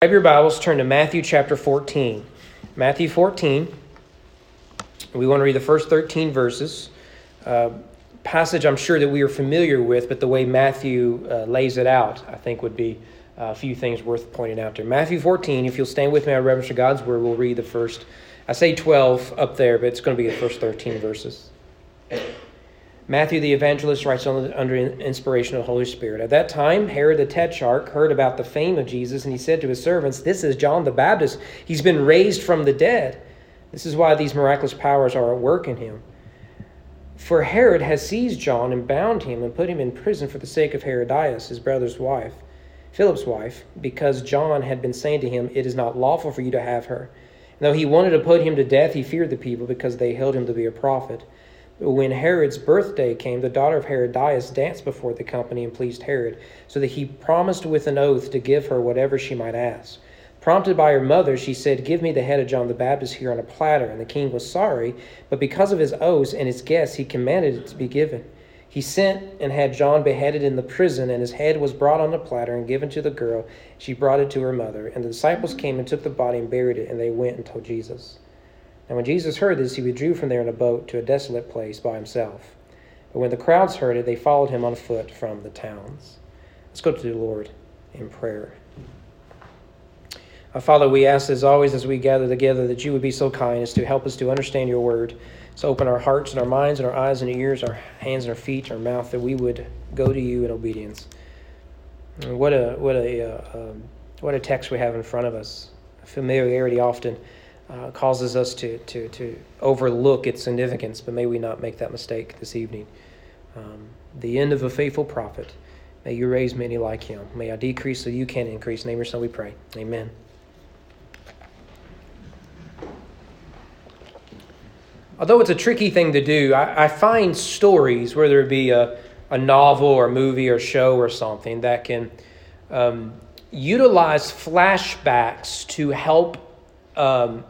Grab your Bibles, turn to Matthew chapter 14. Matthew 14. We want to read the first 13 verses. Uh, passage I'm sure that we are familiar with, but the way Matthew uh, lays it out, I think, would be a few things worth pointing out there. Matthew 14, if you'll stand with me on reverence to God's word, we'll read the first, I say 12 up there, but it's going to be the first 13 verses. Matthew the evangelist writes under inspiration of the Holy Spirit. At that time, Herod the Tetrarch heard about the fame of Jesus, and he said to his servants, This is John the Baptist. He's been raised from the dead. This is why these miraculous powers are at work in him. For Herod has seized John and bound him and put him in prison for the sake of Herodias, his brother's wife, Philip's wife, because John had been saying to him, It is not lawful for you to have her. And though he wanted to put him to death, he feared the people because they held him to be a prophet. When Herod's birthday came, the daughter of Herodias danced before the company and pleased Herod, so that he promised with an oath to give her whatever she might ask. Prompted by her mother, she said, Give me the head of John the Baptist here on a platter. And the king was sorry, but because of his oaths and his guests, he commanded it to be given. He sent and had John beheaded in the prison, and his head was brought on a platter and given to the girl. She brought it to her mother. And the disciples came and took the body and buried it, and they went and told Jesus. And when Jesus heard this, he withdrew from there in a boat to a desolate place by himself. But when the crowds heard it, they followed him on foot from the towns. Let's go to the Lord in prayer. Our Father, we ask as always as we gather together that you would be so kind as to help us to understand your word. So open our hearts and our minds and our eyes and our ears, our hands and our feet, our mouth, that we would go to you in obedience. What a what a uh, um, what a text we have in front of us. Familiarity often uh, causes us to, to, to overlook its significance, but may we not make that mistake this evening. Um, the end of a faithful prophet. May you raise many like him. May I decrease so you can increase. name your son, we pray. Amen. Although it's a tricky thing to do, I, I find stories, whether it be a, a novel or a movie or show or something, that can um, utilize flashbacks to help um,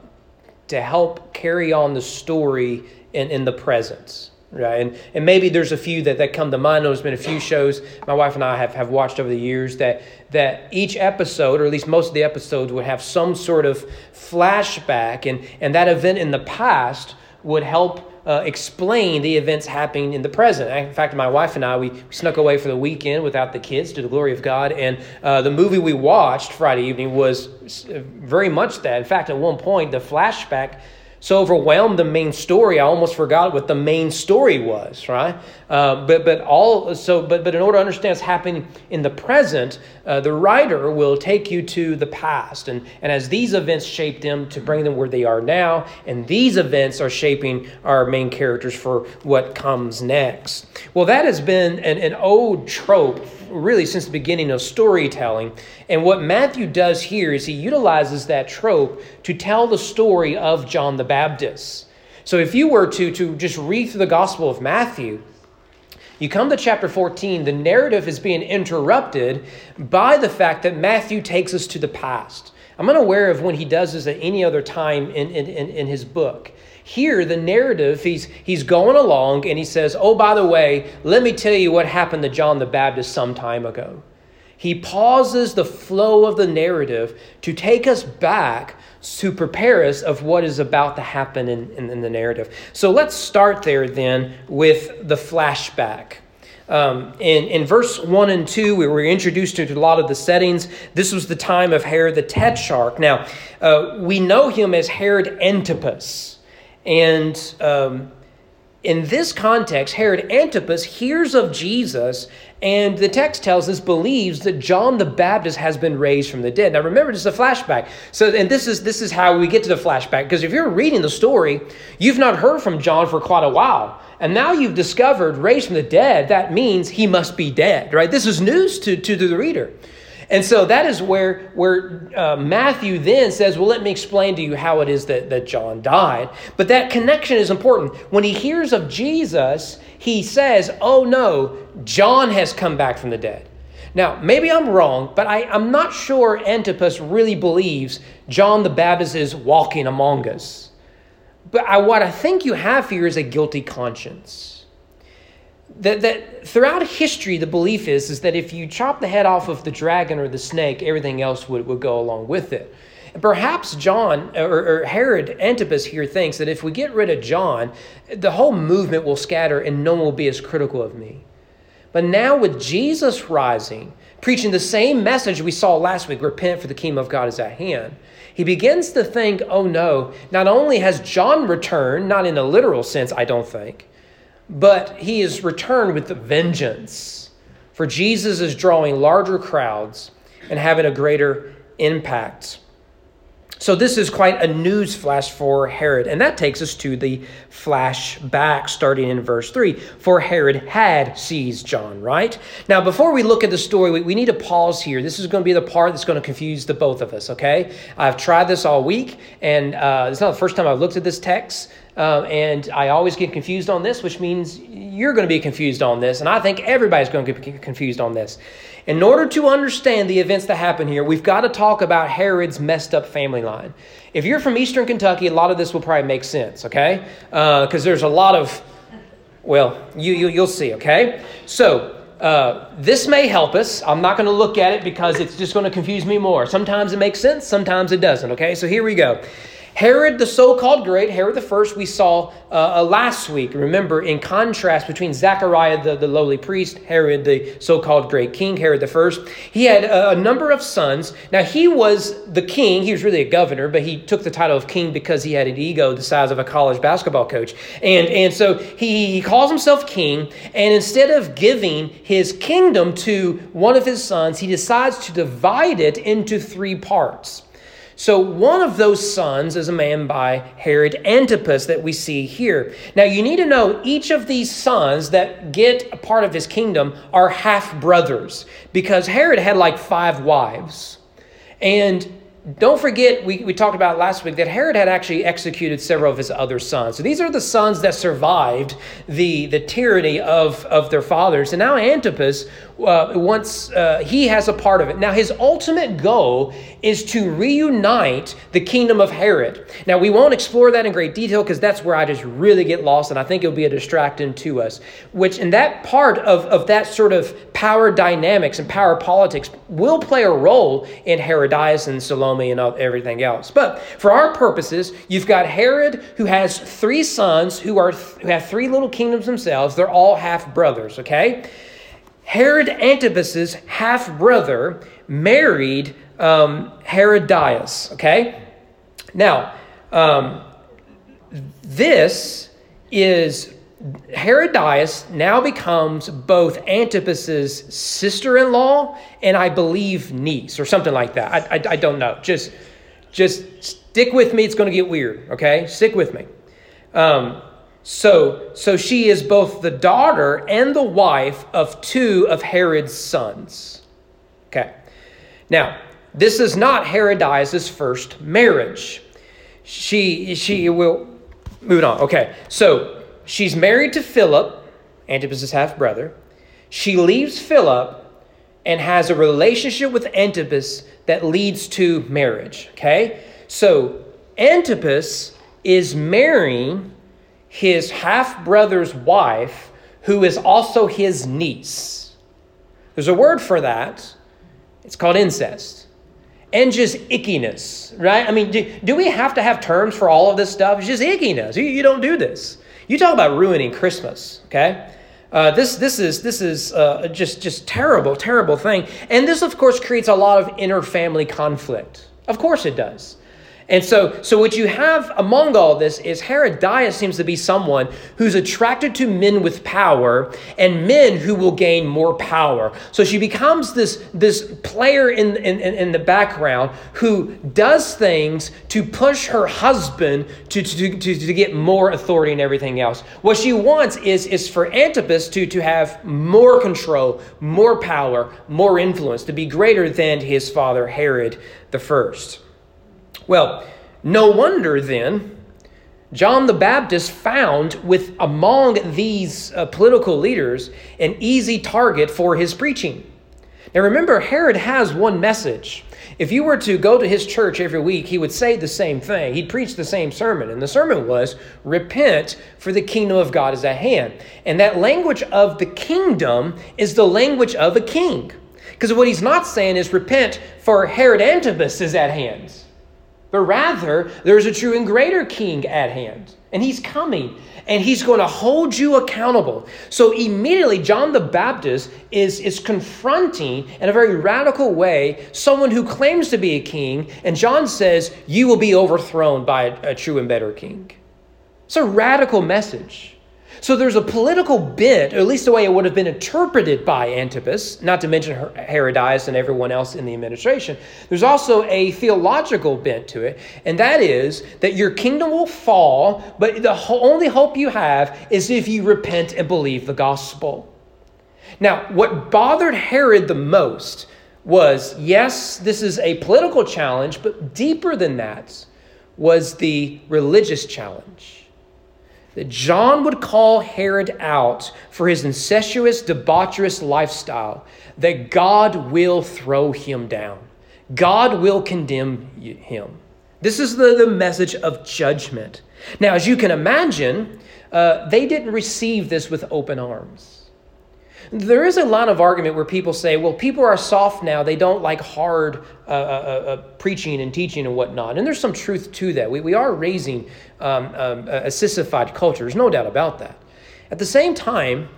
to help carry on the story in, in the presence right? And, and maybe there's a few that, that come to mind. There's been a few shows my wife and i have, have watched over the years that that each episode or at least most of the episodes would have some sort of flashback. And and that event in the past would help uh, explain the events happening in the present. In fact, my wife and I, we snuck away for the weekend without the kids to the glory of God. And uh, the movie we watched Friday evening was very much that. In fact, at one point, the flashback so overwhelmed the main story, I almost forgot what the main story was, right? Uh, but but all so but but in order to understand what's happening in the present, uh, the writer will take you to the past, and and as these events shape them to bring them where they are now, and these events are shaping our main characters for what comes next. Well, that has been an, an old trope really since the beginning of storytelling. And what Matthew does here is he utilizes that trope to tell the story of John the Baptist. So if you were to, to just read through the Gospel of Matthew, you come to chapter 14, the narrative is being interrupted by the fact that Matthew takes us to the past. I'm unaware of when he does this at any other time in, in, in, in his book. Here, the narrative, he's, he's going along and he says, Oh, by the way, let me tell you what happened to John the Baptist some time ago. He pauses the flow of the narrative to take us back to prepare us of what is about to happen in, in, in the narrative. So let's start there then with the flashback. Um, in, in verse 1 and 2, we were introduced to a lot of the settings. This was the time of Herod the Tetrarch. Now, uh, we know him as Herod Antipas. And um, in this context, Herod Antipas hears of Jesus, and the text tells us believes that John the Baptist has been raised from the dead. Now, remember, this is a flashback. So, and this is this is how we get to the flashback. Because if you're reading the story, you've not heard from John for quite a while, and now you've discovered raised from the dead. That means he must be dead, right? This is news to to the reader. And so that is where, where uh, Matthew then says, Well, let me explain to you how it is that, that John died. But that connection is important. When he hears of Jesus, he says, Oh no, John has come back from the dead. Now, maybe I'm wrong, but I, I'm not sure Antipas really believes John the Baptist is walking among us. But I, what I think you have here is a guilty conscience that, that throughout history, the belief is, is that if you chop the head off of the dragon or the snake, everything else would, would go along with it. And perhaps John or, or Herod Antipas here thinks that if we get rid of John, the whole movement will scatter and no one will be as critical of me. But now, with Jesus rising, preaching the same message we saw last week repent, for the kingdom of God is at hand he begins to think, oh no, not only has John returned, not in a literal sense, I don't think, but he is returned with vengeance. For Jesus is drawing larger crowds and having a greater impact. So, this is quite a news flash for Herod. And that takes us to the flashback starting in verse 3. For Herod had seized John, right? Now, before we look at the story, we, we need to pause here. This is going to be the part that's going to confuse the both of us, okay? I've tried this all week, and uh, it's not the first time I've looked at this text. Um, and I always get confused on this, which means you're going to be confused on this. And I think everybody's going to get confused on this. In order to understand the events that happen here, we've got to talk about Herod's messed up family line. If you're from Eastern Kentucky, a lot of this will probably make sense, okay? Because uh, there's a lot of, well, you, you, you'll see, okay? So, uh, this may help us. I'm not going to look at it because it's just going to confuse me more. Sometimes it makes sense, sometimes it doesn't. Okay, so here we go. Herod, the so called great, Herod the first, we saw uh, uh, last week. Remember, in contrast between Zechariah, the, the lowly priest, Herod, the so called great king, Herod the first, he had a, a, number of sons. Now, he was the king. He was really a governor, but he took the title of king because he had an ego the size of a college basketball coach. And, and so he, he calls himself king. And instead of giving his kingdom to one of his sons, he decides to divide it into three parts. So, one of those sons is a man by Herod Antipas that we see here. Now, you need to know each of these sons that get a part of his kingdom are half brothers because Herod had like five wives. And don't forget, we, we talked about last week that Herod had actually executed several of his other sons. So these are the sons that survived the, the tyranny of, of their fathers. And now Antipas, uh, once uh, he has a part of it. Now, his ultimate goal is to reunite the kingdom of Herod. Now, we won't explore that in great detail because that's where I just really get lost, and I think it'll be a distraction to us. Which, in that part of, of that sort of power dynamics and power politics, will play a role in Herodias and Salome and everything else. But for our purposes, you've got Herod who has three sons who are who have three little kingdoms themselves. They're all half brothers. Okay. Herod Antipas's half brother married um, Herodias. Okay? Now, um, this is Herodias now becomes both Antipas's sister-in-law and I believe niece or something like that. I, I, I don't know. Just, just stick with me. It's going to get weird. Okay, stick with me. Um, so, so she is both the daughter and the wife of two of Herod's sons. Okay. Now, this is not Herodias' first marriage. She she will move on. Okay. So she's married to Philip, Antipas' half brother. She leaves Philip and has a relationship with Antipas that leads to marriage. Okay? So Antipas is marrying his half brother's wife, who is also his niece. There's a word for that. It's called incest. And just ickiness, right? I mean, do, do we have to have terms for all of this stuff? It's just ickiness. You, you don't do this. You talk about ruining Christmas, okay? Uh, this this is this is uh, just just terrible terrible thing, and this of course creates a lot of inner family conflict. Of course it does. And so, so what you have among all this is Herodias seems to be someone who's attracted to men with power and men who will gain more power. So she becomes this, this player in, in, in the background who does things to push her husband to, to, to, to get more authority and everything else. What she wants is, is for Antipas to, to have more control, more power, more influence, to be greater than his father Herod the first. Well, no wonder then John the Baptist found with among these uh, political leaders an easy target for his preaching. Now remember, Herod has one message. If you were to go to his church every week, he would say the same thing. He'd preach the same sermon. And the sermon was, Repent, for the kingdom of God is at hand. And that language of the kingdom is the language of a king. Because what he's not saying is, Repent, for Herod Antipas is at hand. But rather, there's a true and greater king at hand. And he's coming and he's going to hold you accountable. So immediately, John the Baptist is, is confronting in a very radical way someone who claims to be a king, and John says, You will be overthrown by a, a true and better king. It's a radical message. So there's a political bent, or at least the way it would have been interpreted by Antipas, not to mention Herodias and everyone else in the administration. There's also a theological bent to it, and that is that your kingdom will fall, but the only hope you have is if you repent and believe the gospel. Now, what bothered Herod the most was yes, this is a political challenge, but deeper than that was the religious challenge that John would call Herod out for his incestuous, debaucherous lifestyle, that God will throw him down. God will condemn him. This is the, the message of judgment. Now, as you can imagine, uh, they didn't receive this with open arms. There is a lot of argument where people say, well, people are soft now. They don't like hard uh, uh, uh, uh preaching and teaching and whatnot. And there's some truth to that. We, we are raising um, um, a sissified culture. There's no doubt about that. At the same time,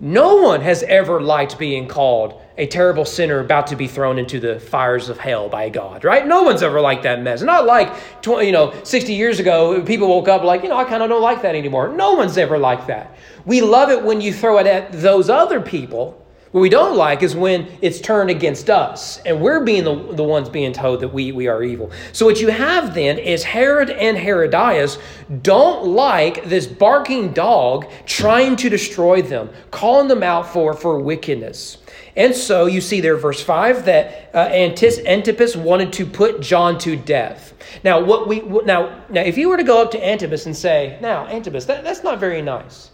no one has ever liked being called a terrible sinner about to be thrown into the fires of hell by God, right? No one's ever liked that mess. Not like, 20, you know, 60 years ago, people woke up like, you know, I kind of don't like that anymore. No one's ever liked that. We love it when you throw it at those other people. What we don't like is when it's turned against us and we're being the, the ones being told that we, we are evil. So, what you have then is Herod and Herodias don't like this barking dog trying to destroy them, calling them out for, for wickedness. And so you see there, verse 5, that uh, Antipas wanted to put John to death. Now, what we now, now, if you were to go up to Antipas and say, Now, Antipas, that, that's not very nice.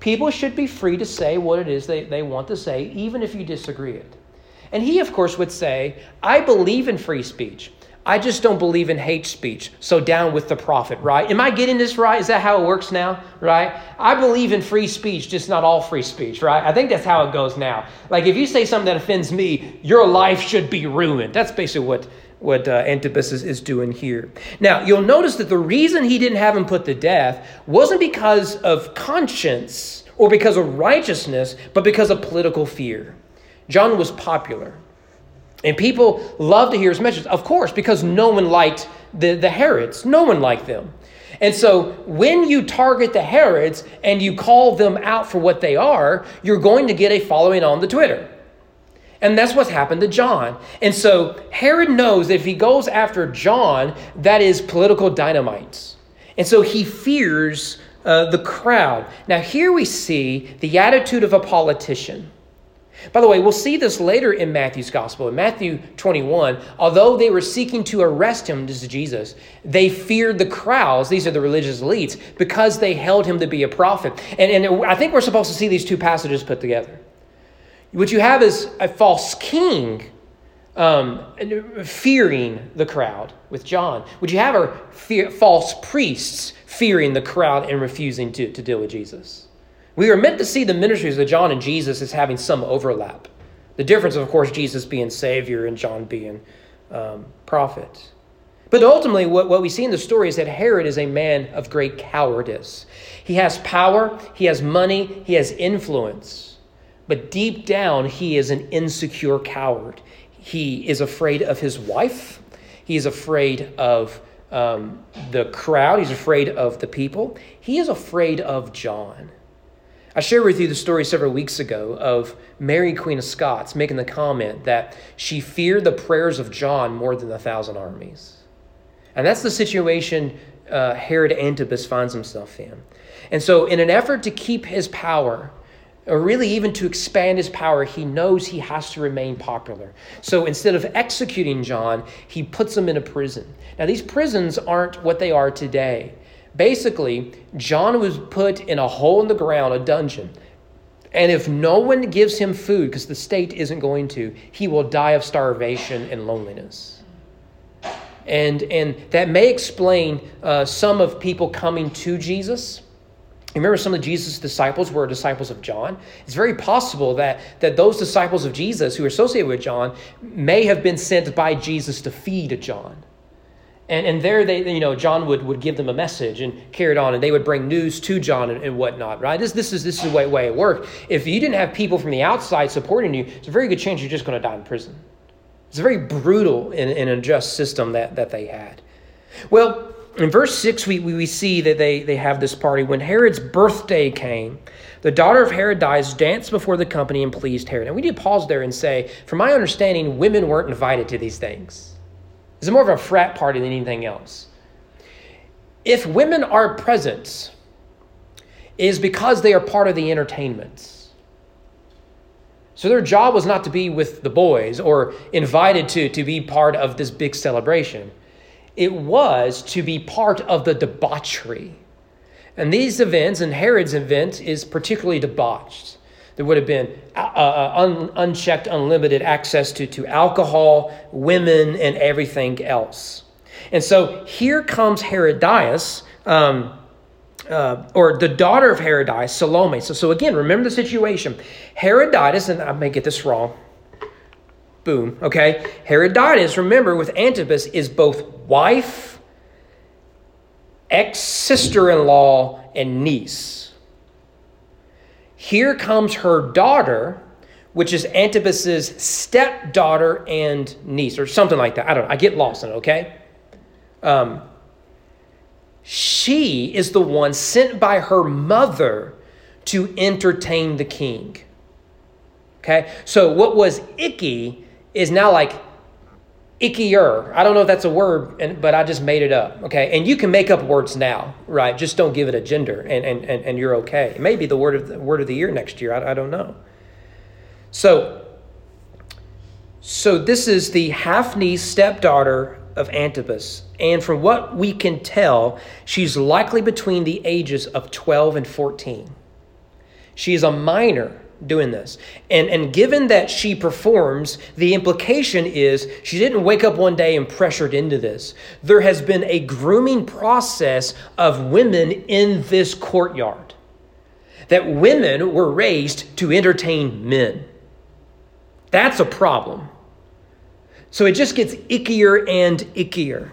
People should be free to say what it is they, they want to say, even if you disagree it. And he, of course, would say, I believe in free speech. I just don't believe in hate speech. So down with the prophet, right? Am I getting this right? Is that how it works now, right? I believe in free speech, just not all free speech, right? I think that's how it goes now. Like if you say something that offends me, your life should be ruined. That's basically what what uh, Antipas is, is doing here. Now, you'll notice that the reason he didn't have him put to death wasn't because of conscience or because of righteousness, but because of political fear. John was popular. And people loved to hear his message, of course, because no one liked the, the Herods. No one liked them. And so when you target the Herods and you call them out for what they are, you're going to get a following on the Twitter. And that's what's happened to John. And so Herod knows that if he goes after John, that is political dynamite. And so he fears uh, the crowd. Now, here we see the attitude of a politician. By the way, we'll see this later in Matthew's gospel. In Matthew 21, although they were seeking to arrest him, this is Jesus, they feared the crowds, these are the religious elites, because they held him to be a prophet. And, and I think we're supposed to see these two passages put together. What you have is a false king um, fearing the crowd with John. What you have are fear, false priests fearing the crowd and refusing to, to deal with Jesus. We are meant to see the ministries of John and Jesus as having some overlap. The difference, of course, Jesus being Savior and John being um, prophet. But ultimately, what, what we see in the story is that Herod is a man of great cowardice. He has power, he has money, he has influence. But deep down, he is an insecure coward. He is afraid of his wife. He is afraid of um, the crowd. He's afraid of the people. He is afraid of John. I shared with you the story several weeks ago of Mary, Queen of Scots, making the comment that she feared the prayers of John more than a thousand armies. And that's the situation uh, Herod Antipas finds himself in. And so, in an effort to keep his power, or really even to expand his power, he knows he has to remain popular. So instead of executing John, he puts him in a prison. Now, these prisons aren't what they are today. Basically, John was put in a hole in the ground, a dungeon, And if no one gives him food, because the state isn't going to, he will die of starvation and loneliness. And, and that may explain uh, some of people coming to Jesus. Remember, some of Jesus' disciples were disciples of John. It's very possible that, that those disciples of Jesus who are associated with John may have been sent by Jesus to feed John. And, and there they, you know, John would, would give them a message and carry it on, and they would bring news to John and, and whatnot, right? This, this is this is the way, way it worked. If you didn't have people from the outside supporting you, it's a very good chance you're just going to die in prison. It's a very brutal and, and unjust system that, that they had. Well, in verse 6, we, we see that they, they have this party. When Herod's birthday came, the daughter of Herodias danced before the company and pleased Herod. And we need to pause there and say, from my understanding, women weren't invited to these things. It's more of a frat party than anything else. If women are present, is because they are part of the entertainment. So their job was not to be with the boys or invited to, to be part of this big celebration. It was to be part of the debauchery. And these events, and Herod's event, is particularly debauched. There would have been uh, uh, un, unchecked, unlimited access to, to alcohol, women, and everything else. And so here comes Herodias, um, uh, or the daughter of Herodias, Salome. So, so again, remember the situation. Herodias, and I may get this wrong. Boom. Okay. Herodias, remember, with Antipas, is both wife, ex sister in law, and niece. Here comes her daughter, which is Antipas's stepdaughter and niece, or something like that. I don't know. I get lost in it, okay? Um, she is the one sent by her mother to entertain the king. Okay? So what was icky is now like ickier. I don't know if that's a word, but I just made it up. Okay, and you can make up words now, right? Just don't give it a gender, and and and, and you're okay. It may be the word of the word of the year next year. I, I don't know. So, so this is the half niece stepdaughter of Antipas, and from what we can tell, she's likely between the ages of twelve and fourteen. She is a minor doing this. And, and given that she performs, the implication is she didn't wake up one day and pressured into this. There has been a grooming process of women in this courtyard. That women were raised to entertain men. That's a problem. So it just gets ickier and ickier.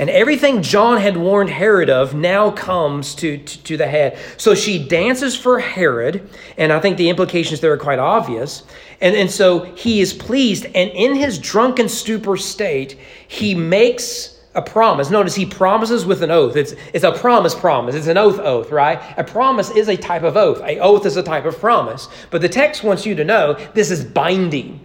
And everything John had warned Herod of now comes to, to, to, the head. So she dances for Herod, and I think the implications there are quite obvious. And, and so he is pleased, and in his drunken stupor state, he makes a promise. Notice he promises with an oath. It's, it's a promise promise. It's an oath oath, right? A promise is a type of oath. A oath is a type of promise. But the text wants you to know this is binding.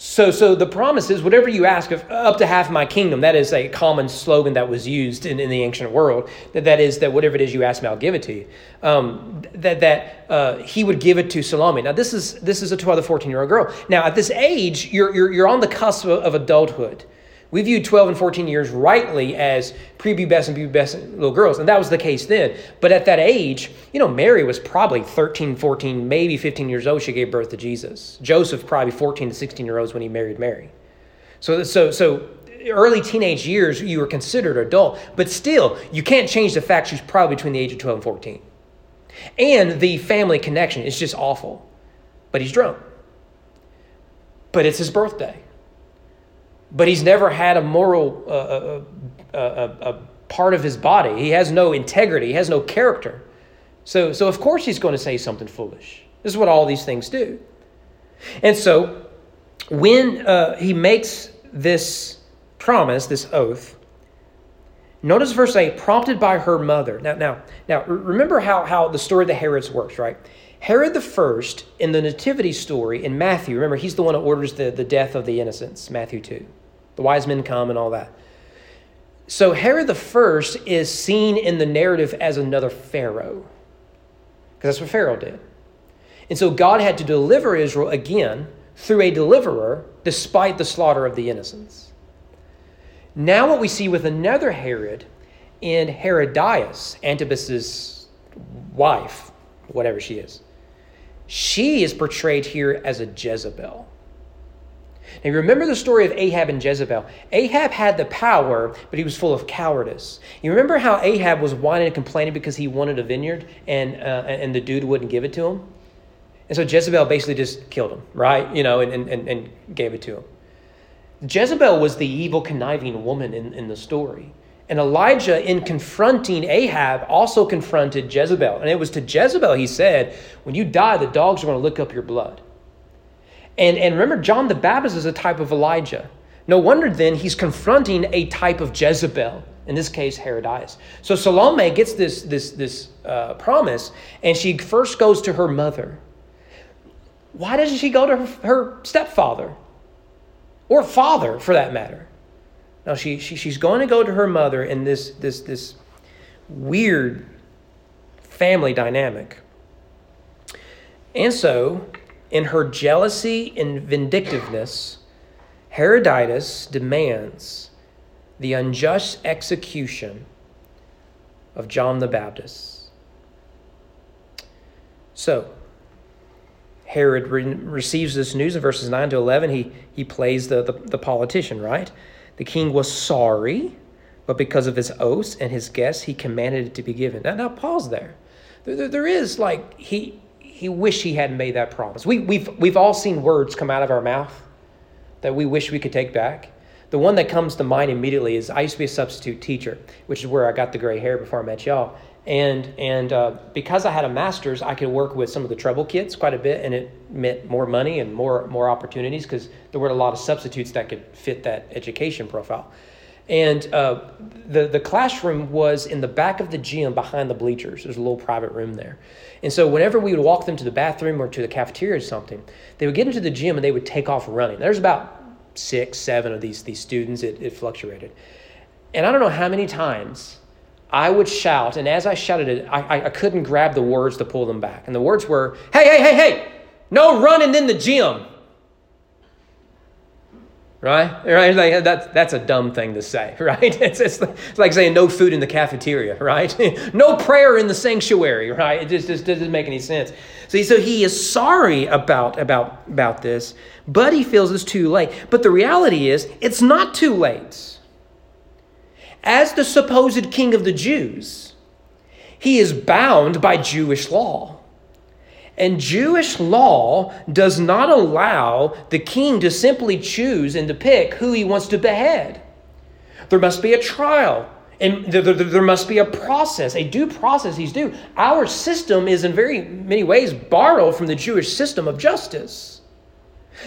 So, so the promise is whatever you ask of up to half my kingdom. That is a common slogan that was used in, in the ancient world. That, that is that whatever it is you ask me, I'll give it to you. Um, that that uh, he would give it to Salome. Now this is this is a 12 to 14 year old girl. Now at this age, you're you're, you're on the cusp of, of adulthood. We viewed 12 and 14 years rightly as prepubescent, pubescent little girls, and that was the case then. But at that age, you know, Mary was probably 13, 14, maybe 15 years old. She gave birth to Jesus. Joseph probably 14 to 16 year olds when he married Mary. So, so, so early teenage years, you were considered adult, but still, you can't change the fact she's probably between the age of 12 and 14. And the family connection is just awful. But he's drunk. But it's his birthday but he's never had a moral uh, uh, uh, uh, uh, part of his body. He has no integrity. He has no character. So, so of course he's going to say something foolish. This is what all these things do. And so when uh, he makes this promise, this oath, notice verse 8, prompted by her mother. Now, now, now remember how, how the story of the Herods works, right? Herod the first in the nativity story in Matthew, remember, he's the one who orders the, the death of the innocents, Matthew 2. The wise men come and all that. So Herod the first is seen in the narrative as another Pharaoh, because that's what Pharaoh did. And so God had to deliver Israel again through a deliverer despite the slaughter of the innocents. Now, what we see with another Herod in Herodias, Antipas's wife, whatever she is, She is portrayed here as a Jezebel. Now, you remember the story of Ahab and Jezebel. Ahab had the power, but he was full of cowardice. You remember how Ahab was whining and complaining because he wanted a vineyard and, uh, and the dude wouldn't give it to him? And so Jezebel basically just killed him, right? You know, and, and, and gave it to him. Jezebel was the evil, conniving woman in, in the story. And Elijah, in confronting Ahab, also confronted Jezebel. And it was to Jezebel he said, When you die, the dogs are going to lick up your blood. And, and remember, John the Baptist is a type of Elijah. No wonder then he's confronting a type of Jezebel, in this case, Herodias. So Salome gets this, this, this uh, promise, and she first goes to her mother. Why doesn't she go to her, her stepfather? Or father, for that matter? No, she, she, she's going to go to her mother in this, this, this weird family dynamic. And so in her jealousy and vindictiveness, Herodias demands the unjust execution of John the Baptist. So, Herod re- receives this news in verses 9 to 11. He, he plays the, the, the politician, right? The king was sorry, but because of his oaths and his guests, he commanded it to be given. Now, now pause. There, there, there is like, he, he wished he hadn't made that promise. We, we've, we've all seen words come out of our mouth that we wish we could take back. The one that comes to mind immediately is I used to be a substitute teacher, which is where I got the gray hair before I met y'all. And, and uh, because I had a master's, I could work with some of the trouble kids quite a bit, and it meant more money and more, more opportunities because there were a lot of substitutes that could fit that education profile. And uh, the, the classroom was in the back of the gym behind the bleachers. There's a little private room there. And so whenever we would walk them to the bathroom or to the cafeteria or something, they would get into the gym and they would take off running. There's about six, seven of these, these students. It, it fluctuated. And I don't know how many times I would shout, and as I shouted it, I, I couldn't grab the words to pull them back. And the words were, hey, hey, hey, hey, no running in the gym right? Right? Like that's that's a dumb thing to say, right? It's, it's, it's like saying no food in the cafeteria, right? no prayer in the sanctuary, right? It just, just doesn't make any sense. See, so he is sorry about about about this, but he feels it's too late. But the reality is, it's not too late. As the supposed king of the Jews, he is bound by Jewish law. And Jewish law does not allow the king to simply choose and to pick who he wants to behead. There must be a trial. And there, must be a process, a due process he's due. Our system is in very many ways borrowed from the Jewish system of justice.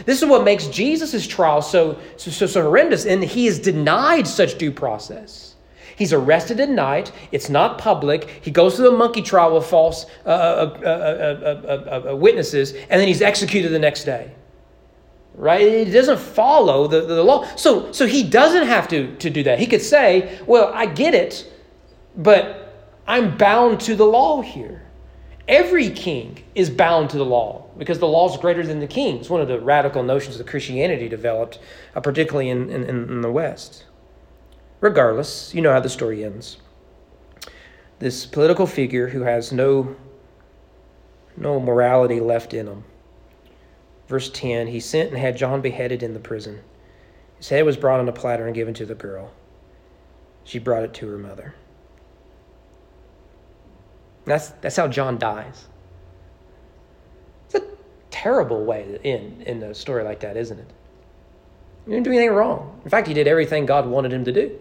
This is what makes Jesus' trial so, so, so horrendous, and he is denied such due process. He's arrested at night. It's not public. He goes through a monkey trial with false uh, uh, uh, witnesses, and then he's executed the next day. Right? It doesn't follow the, the law. So, so he doesn't have to, to do that. He could say, Well, I get it, but I'm bound to the law here. Every king is bound to the law because the law is greater than the king. It's one of the radical notions that Christianity developed, particularly in, in, in the West. Regardless, you know how the story ends. This political figure who has no, no morality left in him. Verse 10 He sent and had John beheaded in the prison. His head was brought on a platter and given to the girl. She brought it to her mother. That's, that's how John dies. It's a terrible way to end in a story like that, isn't it? He didn't do anything wrong. In fact, he did everything God wanted him to do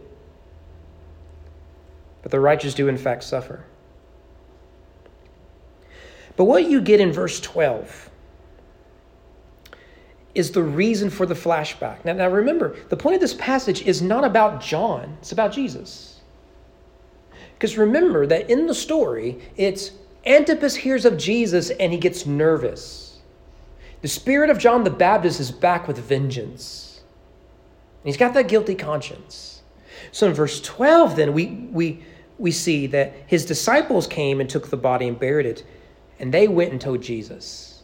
but the righteous do in fact suffer. But what you get in verse 12 is the reason for the flashback. Now, now remember, the point of this passage is not about John, it's about Jesus. Because remember that in the story, it's Antipas hears of Jesus and he gets nervous. The spirit of John the Baptist is back with vengeance. He's got that guilty conscience. So in verse 12, then, we, we, we see that his disciples came and took the body and buried it, and they went and told Jesus.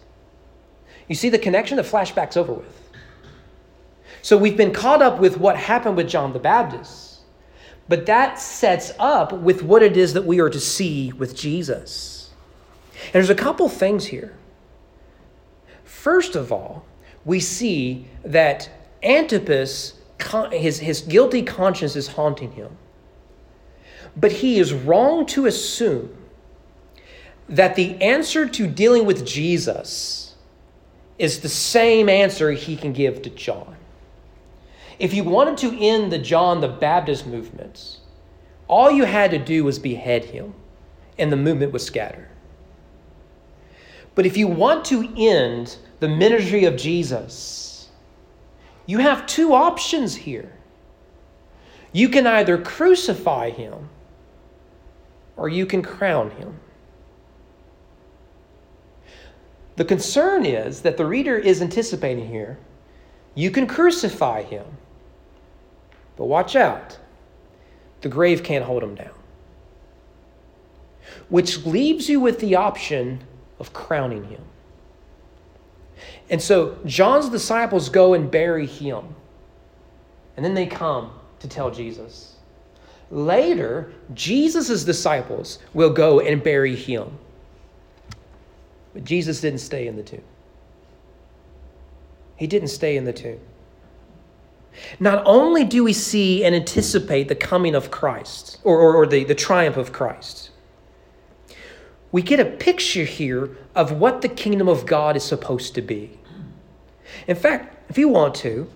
You see the connection? The flashback's over with. So we've been caught up with what happened with John the Baptist, but that sets up with what it is that we are to see with Jesus. And there's a couple things here. First of all, we see that Antipas, his, his guilty conscience is haunting him. But he is wrong to assume that the answer to dealing with Jesus is the same answer he can give to John. If you wanted to end the John the Baptist movements, all you had to do was behead him, and the movement would scatter. But if you want to end the ministry of Jesus, you have two options here. You can either crucify him or you can crown him. The concern is that the reader is anticipating here you can crucify him, but watch out. The grave can't hold him down. Which leaves you with the option of crowning him. And so John's disciples go and bury him. And then they come to tell Jesus. Later, Jesus' disciples will go and bury him. But Jesus didn't stay in the tomb. He didn't stay in the tomb. Not only do we see and anticipate the coming of Christ or, or, or the, the triumph of Christ, we get a picture here of what the kingdom of God is supposed to be. In fact, if you want to,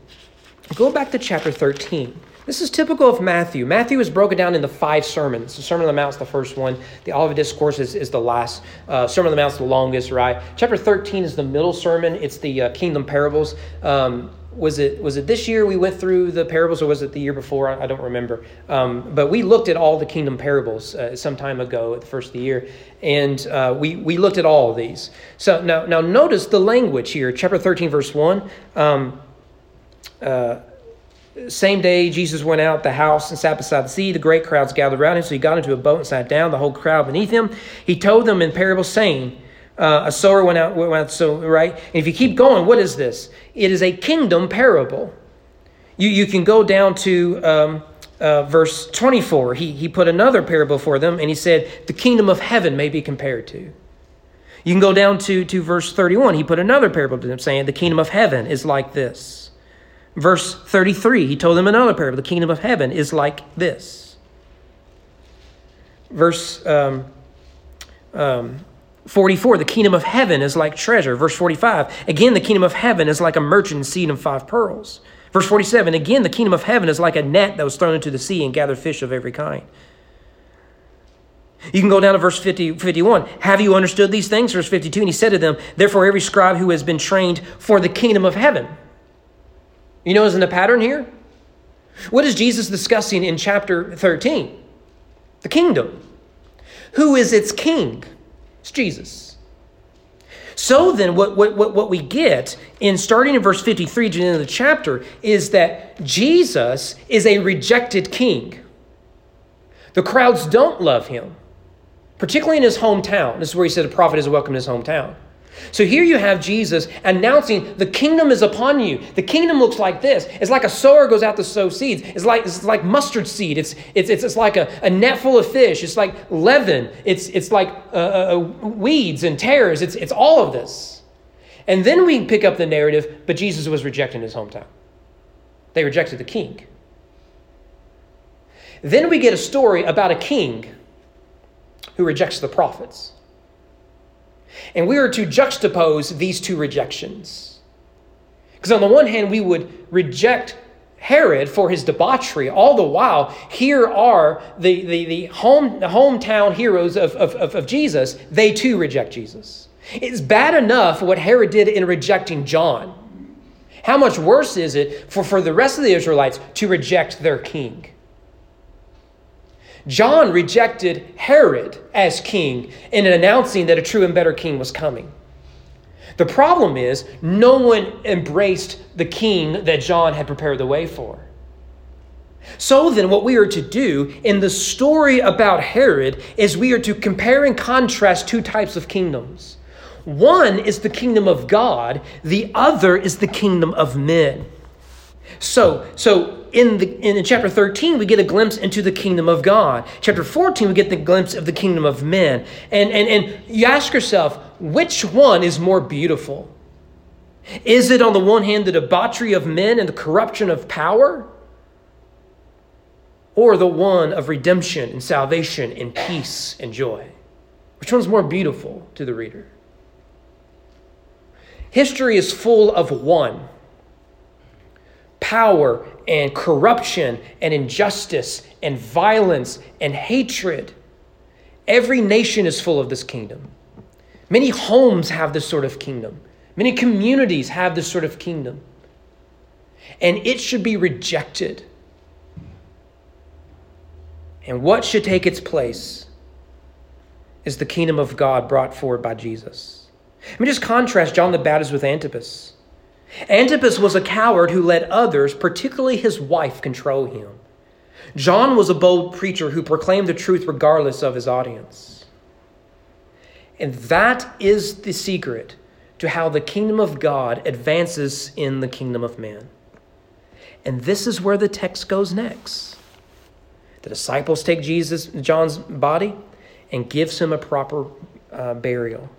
go back to chapter 13. This is typical of Matthew. Matthew is broken down into five sermons. The Sermon on the Mount is the first one. The Olivet Discourse is, is the last. Uh, sermon on the Mount is the longest, right? Chapter 13 is the middle sermon. It's the uh, kingdom parables. Um, was it was it this year we went through the parables or was it the year before i, I don't remember um, but we looked at all the kingdom parables uh, some time ago at the first of the year and uh, we, we looked at all of these so now now notice the language here chapter 13 verse 1 um, uh, same day, Jesus went out the house and sat beside the sea. The great crowds gathered around him, so he got into a boat and sat down. The whole crowd beneath him. He told them in parables, saying, uh, "A sower went out, went out so right." And if you keep going, what is this? It is a kingdom parable. You you can go down to. Um, uh, verse 24, he, he put another parable for them, and he said, The kingdom of heaven may be compared to. You can go down to, to verse 31. He put another parable to them, saying, The kingdom of heaven is like this. Verse 33, he told them another parable. The kingdom of heaven is like this. Verse um, um, 44, the kingdom of heaven is like treasure. Verse 45, again, the kingdom of heaven is like a merchant seed of five pearls. Verse 47, again, the kingdom of heaven is like a net that was thrown into the sea and gathered fish of every kind. You can go down to verse 50, 51. Have you understood these things? Verse 52, and he said to them, Therefore, every scribe who has been trained for the kingdom of heaven you know, isn't a pattern here? What is Jesus discussing in chapter 13? The kingdom. Who is its king? It's Jesus. So then, what, what, what we get in starting in verse 53 to the end of the chapter is that Jesus is a rejected king. The crowds don't love him, particularly in his hometown. This is where he said a prophet is welcome in his hometown. So here you have Jesus announcing the kingdom is upon you. The kingdom looks like this. It's like a sower goes out to sow seeds. It's like, it's like mustard seed. It's, it's, it's, it's like a, a net full of fish. It's like leaven. It's, it's like uh, uh, uh, weeds and tares. It's, it's all of this. And then we pick up the narrative, but Jesus was rejected in his hometown. They rejected the king. Then we get a story about a king who rejects the prophets. And we are to juxtapose these two rejections. Because on the one hand, we would reject Herod for his debauchery. All the while, here are the, the, the, home, the hometown heroes of, of, of, of Jesus. They too reject Jesus. It's bad enough what Herod did in rejecting John. How much worse is it for, for the rest of the Israelites to reject their king? John rejected Herod as king in announcing that a true and better king was coming. The problem is, no one embraced the king that John had prepared the way for. So then, what we are to do in the story about Herod is we are to compare and contrast two types of kingdoms. One is the kingdom of God, the other is the kingdom of men. So, so in, the, in chapter 13, we get a glimpse into the kingdom of God. Chapter 14, we get the glimpse of the kingdom of men. And, and, and you ask yourself, which one is more beautiful? Is it, on the one hand, the debauchery of men and the corruption of power? Or the one of redemption and salvation and peace and joy? Which one's more beautiful to the reader? History is full of one power and corruption and injustice and violence and hatred. Every nation is full of this kingdom. Many homes have this sort of kingdom. Many communities have this sort of kingdom. And it should be rejected. And what should take its place is the kingdom of God brought forward by Jesus. Let me just contrast John the Baptist with Antipas. Antipas was a coward who let others, particularly his wife, control him. John was a bold preacher who proclaimed the truth regardless of his audience. And that is the secret to how the kingdom of God advances in the kingdom of man. And this is where the text goes next. The disciples take Jesus, John's body, and gives him a proper uh, burial.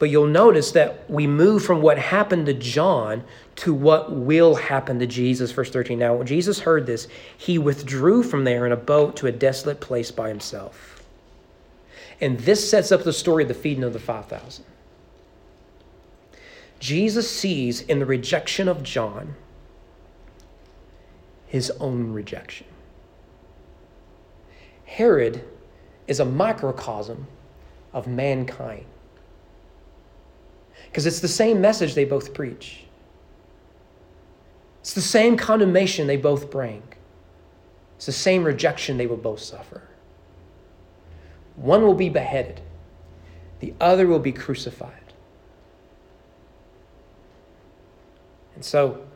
But you'll notice that we move from what happened to John to what will happen to Jesus. Verse 13. Now, when Jesus heard this, he withdrew from there in a boat to a desolate place by himself. And this sets up the story of the feeding of the 5,000. Jesus sees in the rejection of John his own rejection. Herod is a microcosm of mankind. Because it's the same message they both preach. It's the same condemnation they both bring. It's the same rejection they will both suffer. One will be beheaded, the other will be crucified. And so,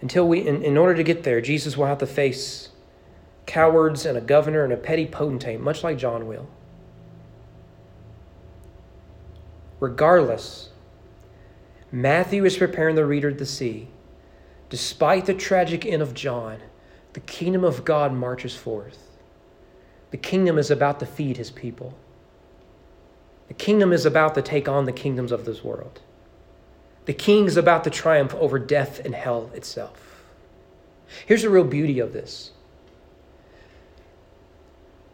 until we, in, in order to get there, Jesus will have to face cowards and a governor and a petty potentate, much like John will. Regardless, Matthew is preparing the reader to see, despite the tragic end of John, the kingdom of God marches forth. The kingdom is about to feed his people. The kingdom is about to take on the kingdoms of this world. The king is about to triumph over death and hell itself. Here's the real beauty of this.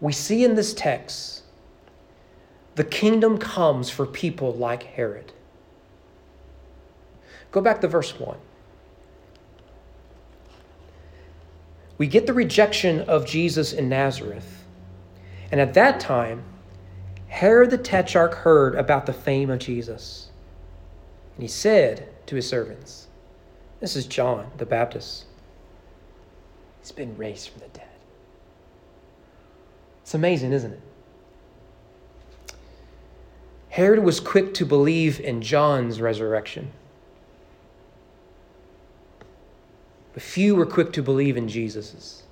We see in this text the kingdom comes for people like Herod. Go back to verse 1. We get the rejection of Jesus in Nazareth. And at that time, Herod the Tetrarch heard about the fame of Jesus. And he said to his servants, This is John the Baptist. He's been raised from the dead. It's amazing, isn't it? Herod was quick to believe in John's resurrection. But few were quick to believe in Jesus's.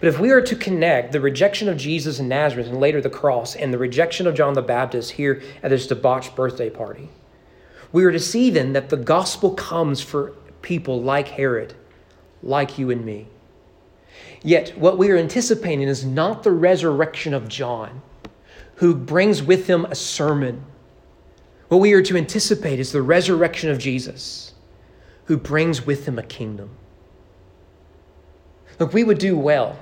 But if we are to connect the rejection of Jesus in Nazareth and later the cross and the rejection of John the Baptist here at this debauched birthday party, we are to see then that the gospel comes for people like Herod, like you and me. Yet, what we are anticipating is not the resurrection of John who brings with him a sermon. What we are to anticipate is the resurrection of Jesus, who brings with him a kingdom. Look, we would do well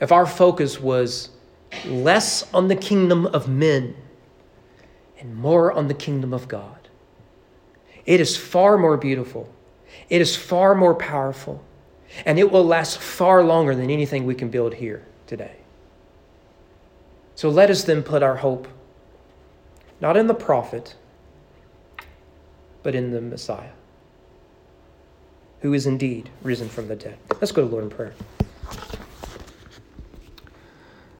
if our focus was less on the kingdom of men and more on the kingdom of God. It is far more beautiful, it is far more powerful, and it will last far longer than anything we can build here today. So let us then put our hope not in the prophet, but in the Messiah, who is indeed risen from the dead. Let's go to Lord in prayer.